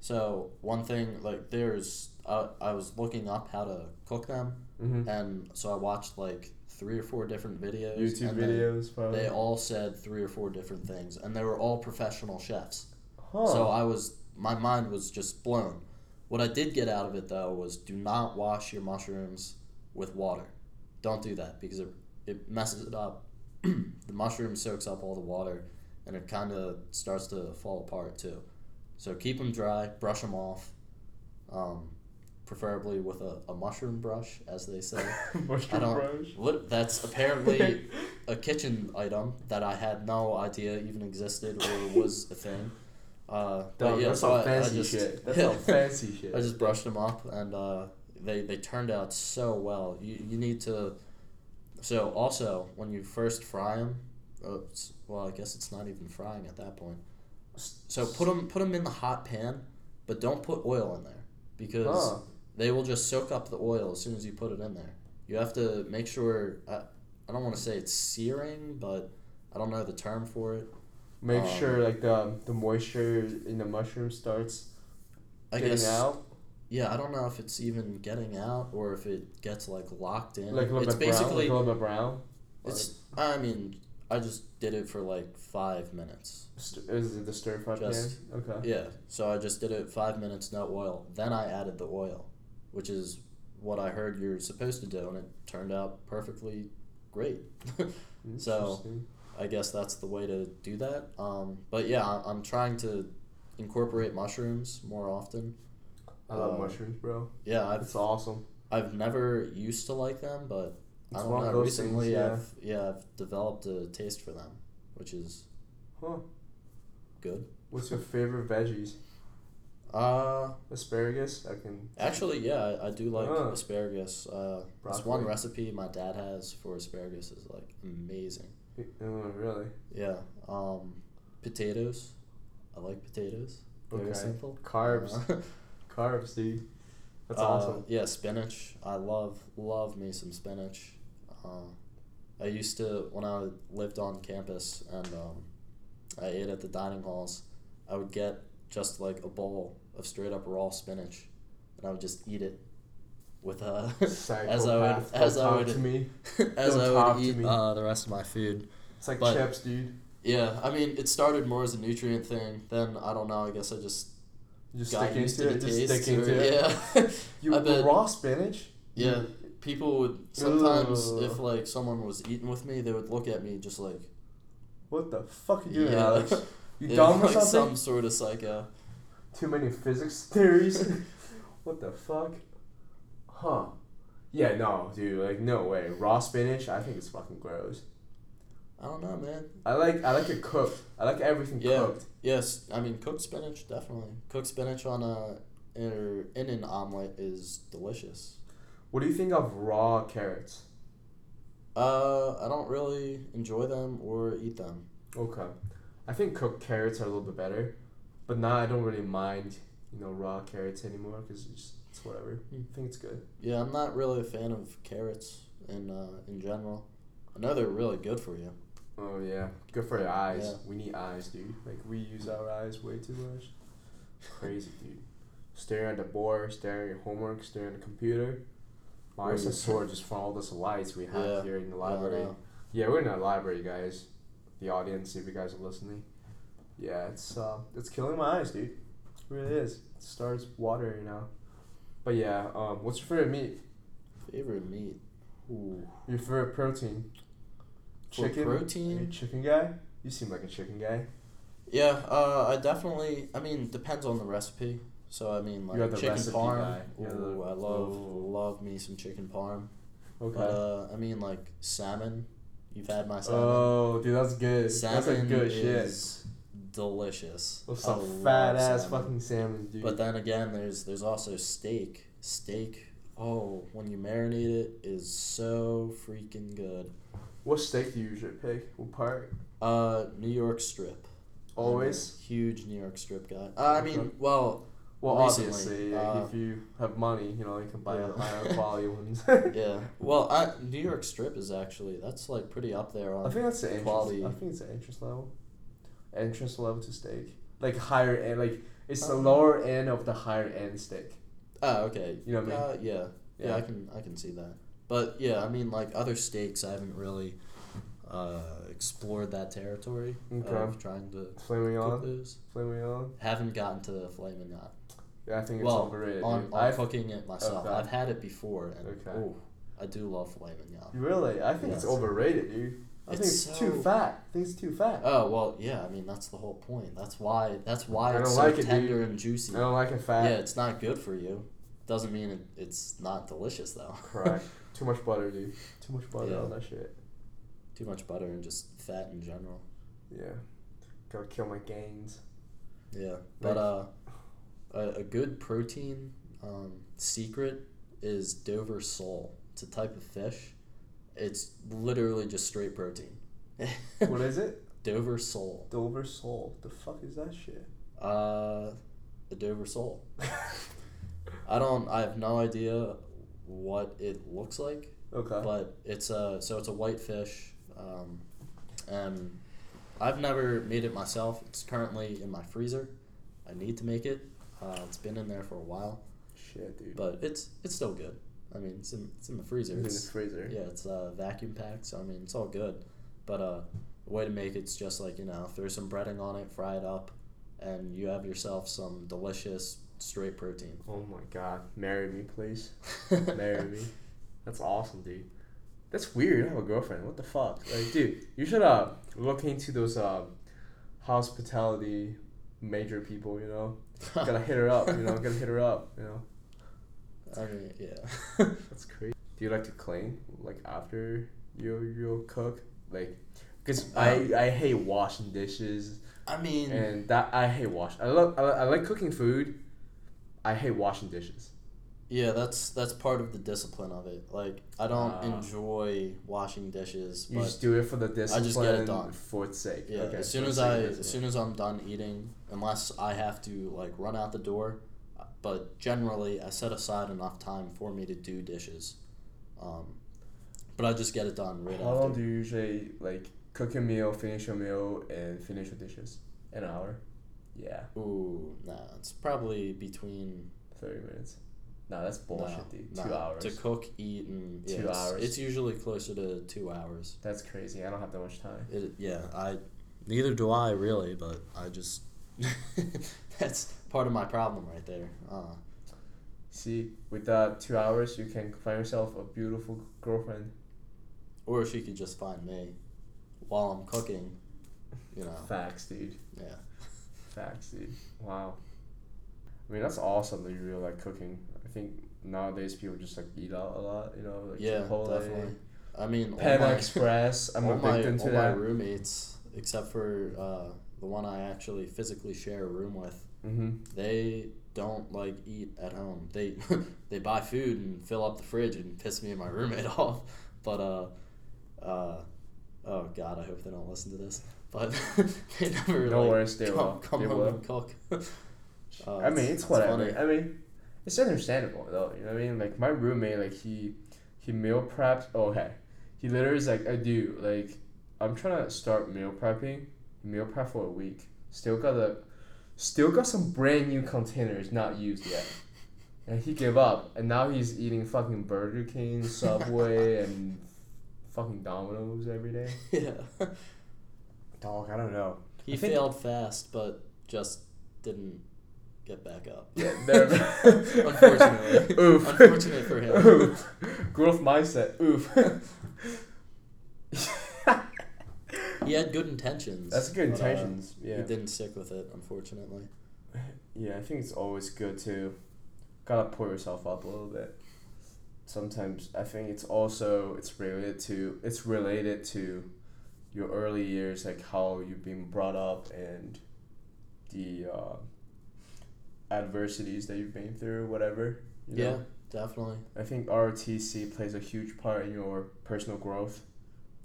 so one thing like there's uh, I was looking up how to cook them, Mm-hmm. and so I watched like three or four different videos. YouTube videos, probably. They all said three or four different things, and they were all professional chefs. huh. So I was, my mind was just blown. What I did get out of it though was do not wash your mushrooms with water. Don't do that because it, it messes it up. the mushroom soaks up all the water, and it kind of starts to fall apart too. So keep them dry, brush them off, um, preferably with a, a mushroom brush, as they say. Mushroom I don't. brush. What? That's apparently a kitchen item that I had no idea even existed or was a thing. Uh, but Dog, yeah, that's so some I, fancy I just, shit. That's yeah. some fancy shit. I just brushed them up, and uh, they they turned out so well. You you need to. So also, when you first fry them, well, I guess it's not even frying at that point. So put them put them in the hot pan, but don't put oil in there because Huh. they will just soak up the oil as soon as you put it in there. You have to make sure. I, I don't want to say it's searing, but I don't know the term for it. Make Um, sure like the the moisture in the mushroom starts I getting guess. out. Yeah, I don't know if it's even getting out or if it gets like locked in. Like a little it's bit brown. Like basically a little bit brown. it's. I mean, I just did it for like five minutes. St- is it the stir fry Just- pan? Okay. Yeah, so I just did it five minutes, no oil. Then I added the oil, which is what I heard you're supposed to do, and it turned out perfectly great. So, I guess that's the way to do that. Um, but yeah, I- I'm trying to incorporate mushrooms more often. I love uh, mushrooms, bro. Yeah, I've It's awesome. I've never used to like them, but I don't know. those things, Recently, yeah. I've yeah I've developed a taste for them, which is Huh. good. What's your favorite veggies? Uh, Asparagus. I can. actually, yeah, I, I do like Ah. asparagus. Uh, this one recipe my dad has for asparagus is like amazing. Oh, really? Yeah. Um, potatoes. I like potatoes. Very Okay. simple. Carbs. Uh, Carbs, dude. That's uh, awesome. Yeah, spinach. I love love me some spinach. Uh, I used to when I lived on campus and um, I ate at the dining halls. I would get just like a bowl of straight up raw spinach, and I would just eat it with uh, as I would as I would to me. as I would eat uh, the rest of my food. It's like But- chips, dude. Yeah, I mean, it started more as a nutrient thing. Then I don't know. I guess I just You just got used to it. Just taste. stick into or- it. Yeah. You raw spinach. Yeah, people would sometimes Ugh. if like someone was eating with me, they would look at me just like What the fuck are you doing, yeah, Alex? You yeah, dumb or like something? some sort of psycho. Too many physics theories. what the fuck? Huh? Yeah, no, dude. Like, no way. Raw spinach. I think it's fucking gross. I don't know, man. I like. I like it cooked. I like everything Yeah. cooked. Yes, I mean cooked spinach definitely. Cooked spinach on a in an omelet is delicious. What do you think of raw carrots? Uh, I don't really enjoy them or eat them. Okay. I think cooked carrots are a little bit better, but now I don't really mind, you know, raw carrots anymore because it's, it's whatever. Hmm. I think it's good. Yeah, I'm not really a fan of carrots in uh, in general. I know they're really good for you. Oh yeah, good for your eyes. Yeah. We need eyes, dude. Like we use our eyes way too much. Crazy, dude. Staring at the board, staring at your homework, staring at the computer. My eyes are sore just from all those lights we have Yeah. here in the library. know. Yeah, we're in a library, guys. The audience, if you guys are listening. Yeah, it's uh, it's killing my eyes, dude. It really is. It starts watering now. But yeah, um, what's your favorite meat? Favorite meat. Ooh. Your favorite protein? For Chicken. protein? You a chicken guy? You seem like a chicken guy. Yeah, uh, I definitely. I mean, depends on the recipe. So I mean, like You're the chicken recipe parm. guy. You're the- I love Ooh. love me some chicken parm. Okay. But uh, I mean, like salmon. You've had my salmon. oh, dude, that's good. salmon that's like good shit. is delicious. Those I some love fat ass salmon. fucking salmon, dude. But then again, there's there's also steak. Steak. Oh, when you marinate it, is so freaking good. what steak do you usually pick? What part? Uh, New York strip. I'm a Always. huge New York strip guy. Uh, I mean, well, Well, Recently, obviously, uh, if you have money, you know, you can buy yeah. the higher quality ones. yeah. Well, I, New York strip is actually that's like pretty up there on. I think that's the entrance. quality. I think it's the entrance level. Entrance level to steak, like higher end, like it's the Um, lower end of the higher end steak. Oh, okay. You know what I mean? Uh, yeah. yeah. Yeah. I can I can see that. But yeah, I mean, like other steaks, I haven't really uh, explored that territory Okay. of trying to Flaming on, those. flaming on. Haven't gotten to filet mignon. Yeah, I think it's well, overrated. on I've- cooking it myself. Okay. I've had it before, and Okay. ooh, I do love filet mignon. really, I think it's overrated, dude. I think It's it's too fat. I think it's too fat. Oh well, yeah. I mean, that's the whole point. That's why. That's why it's so like it, tender and juicy. I don't like it fat. Yeah, it's not good for you. Doesn't mean it, it's not delicious though. Correct. Too much butter, dude. Too much butter Yeah. on that shit. Too much butter and just fat in general. Yeah. Gotta kill my gains. Yeah, but uh, a, a good protein um, secret is Dover sole. It's a type of fish. It's literally just straight protein. what is it? Dover sole. Dover sole. The fuck is that shit? Uh, a Dover sole. I don't. I have no idea what it looks like, Okay. but it's a so it's a white fish, um, and I've never made it myself. It's currently in my freezer. I need to make it. Uh, it's been in there for a while, shit, dude. but it's it's still good. I mean, it's in it's in the freezer. it's in the freezer. yeah, it's uh, vacuum packed, so I mean, it's all good. But uh, the way to make it's just like you know, throw some breading on it, fry it up, and you have yourself some delicious straight protein. Oh my god. Marry me, please. Marry me. That's awesome, dude. That's weird. I have a girlfriend. What the fuck? Like, dude, you should uh look into those uh, hospitality major people. You know, gotta hit her up. You know, gotta hit her up. You know, I mean, yeah. that's crazy. Do you like to clean like after you you cook? Like, cause uh, I I hate washing dishes I mean, and that I hate wash. I love I, I like cooking food, I hate washing dishes. Yeah, that's that's part of the discipline of it. Like I don't Ah. enjoy washing dishes, You but just do it for the discipline I just get it done. for its sake. yeah, Okay, as soon as I as discipline. soon as I'm done eating, unless I have to like run out the door, uh, but generally I set aside enough time for me to do dishes. Um, but I just get it done right How after. long do you usually like cook a meal, finish a meal, and finish your dishes? An hour. Yeah, Ooh, nah, it's probably between thirty minutes. No, that's bullshit, no, dude. no, Two hours. to cook, eat, and yeah, Two it's- hours. It's usually closer to two hours. That's crazy. I don't have that much time. It, yeah, I neither do I really, but I just that's part of my problem right there. Uh, See, with that two hours, you can find yourself a beautiful girlfriend. or if she could just find me while I'm cooking. You know, Facts, dude. yeah, Facts, dude. Wow. I mean, that's awesome that you really like cooking. I think nowadays people just like eat out a lot, you know, like yeah, Chipotle, definitely. I mean, all Panda my, Express. I'm a my, victim to all my roommates, except for uh, the one I actually physically share a room with, Mm-hmm. they don't like eat at home. They they buy food and fill up the fridge and piss me and my roommate off. But uh, uh, oh god, I hope they don't listen to this. But they never No like worries, they come, will. come They home will. and cook. Uh, I mean, it's- it's, it's whatever. funny. I mean, it's understandable though. You know what I mean? Like my roommate, like he he meal preps. Oh, okay. He literally is like, I do like, I'm trying to start meal prepping. Meal prep for a week. Still got the, still got some brand new containers not used yet. And he gave up, and now he's eating fucking Burger King, Subway, and fucking Domino's every day. yeah, Dog, I don't know. he I think- failed fast, but just didn't get back up. Yeah. Unfortunately. Oof. Unfortunate for him. Oof. Growth mindset. Oof. He had good intentions. That's good but, uh, intentions. yeah. He didn't stick with it, unfortunately. Yeah, I think it's always good to gotta pull yourself up a little bit. Sometimes I think it's also it's related to it's related to your early years, like how you've been brought up and the uh, adversities that you've been through, whatever. You Yeah, know? definitely. I think ROTC plays a huge part in your personal growth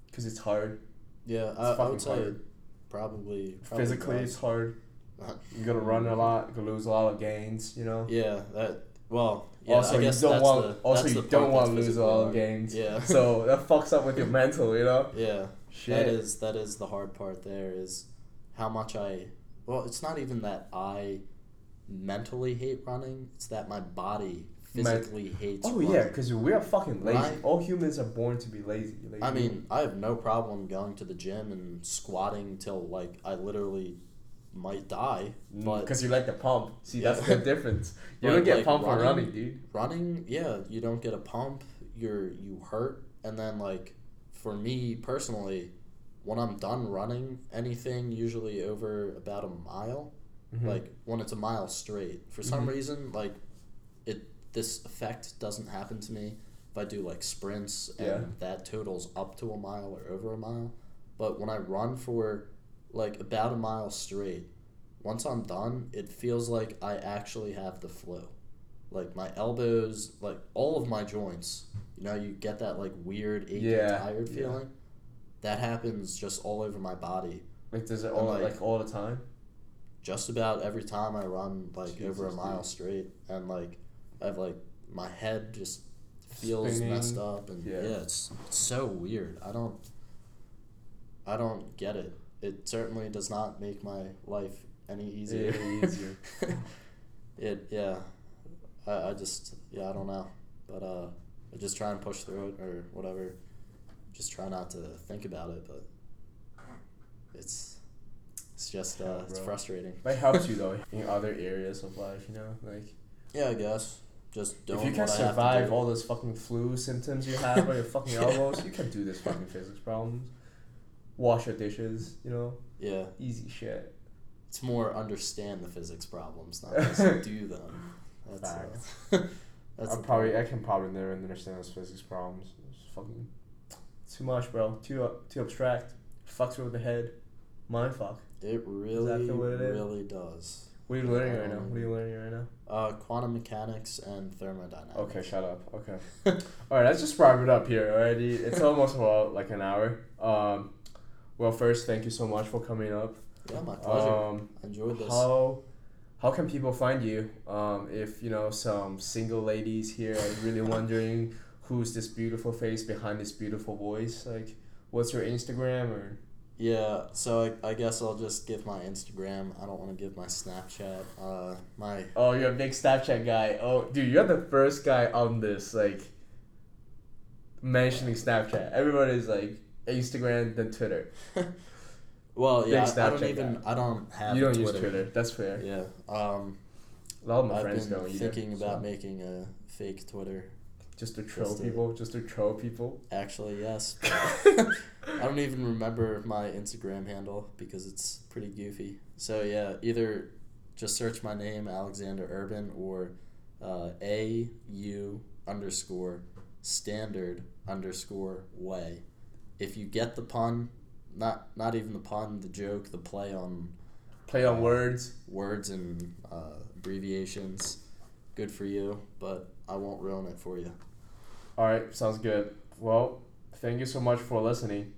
because it's hard. Yeah, It's I, I fucking would say hard. probably, probably Physically, does. it's hard. Uh, You gotta run a lot. You gotta lose a lot of gains. You know. Yeah, that. Well, yeah, also, I you don't that's want. the, also, you don't want to lose a lot of gains. Yeah. So that fucks up with your mental. You know. Yeah, Shit. that is that is the hard part. There is how much I. Well, it's not even that I mentally hate running. It's that my body physically hates. Oh running. yeah, because we are fucking lazy. All humans are born to be lazy. Like, I mean, I have no problem going to the gym and squatting till like I literally might die. Mm, but because you like the pump. See, Yeah. that's the difference. You don't get like, pumped running, dude. running, yeah, you don't get a pump. You're you hurt, and then like for me personally, when I'm done running anything, usually over about a mile, Mhm. like when it's a mile straight, for some Mhm. reason, like it this effect doesn't happen to me if I do like sprints and Yeah. that totals up to a mile or over a mile. But when I run for like about a mile straight, once I'm done, it feels like I actually have the flow. Like my elbows, like all of my joints, you know, you get that like weird achy Yeah, tired yeah. feeling. That happens just all over my body. like, does it all like- like, all the time? Just about every time I run like over a mile dude. straight, and like I have like my head just feels Spinning. messed up, and Yeah. yeah, it's, it's so weird. I don't, I don't get it. It certainly does not make my life any easier. Any easier. it yeah, I, I just yeah I don't know, but uh, I just try and push through it or whatever. Just try not to think about it, but it's it's just Yeah, uh, it's frustrating. But it helps you though in other areas of life. You know, like Yeah, I guess. Just doing if you can what I have to survive all those fucking flu symptoms you have on your fucking Yeah. elbows, you can do this fucking physics problems. Wash your dishes. You know, Yeah, easy shit. it's more understand the physics problems, not just do them. That's uh, that's I probably. I can probably never understand those physics problems. It's fucking too much, bro. Too uh, too abstract. Fucks with the head. Mind fuck. It really, Exactly what it is. really does. What are you learning right now? What are you learning right now? Uh, quantum mechanics and thermodynamics. Okay, shut up. Okay. all right, let's just wrap it up here. already. it's almost about like an hour. Um, well, first, thank you so much for coming up. Yeah, my pleasure. Um, enjoyed this. how how can people find you? Um, if you know some single ladies here are really wondering who's this beautiful face behind this beautiful voice, like what's your Instagram or? Yeah, so I, I guess I'll just give my Instagram. I don't want to give my Snapchat. Uh, my Oh, you're a big Snapchat guy. Oh, dude, you're the first guy on this like mentioning Snapchat. Everybody's like Instagram then Twitter. well, yeah, I, don't even guy. I don't have you don't Twitter. use Twitter. That's fair. Yeah. Um, A lot of my I've friends been don't either. thinking so- about making a fake Twitter. Just to troll just to- people, just to troll people. Actually, yes. I don't even remember my Instagram handle because it's pretty goofy. So yeah, either just search my name Alexander Urban or uh, A U underscore standard underscore way. If you get the pun, not not even the pun, the joke, the play on Play on words. words and uh, abbreviations, good for you. But I won't ruin it for you. All right, sounds good. Well, thank you so much for listening.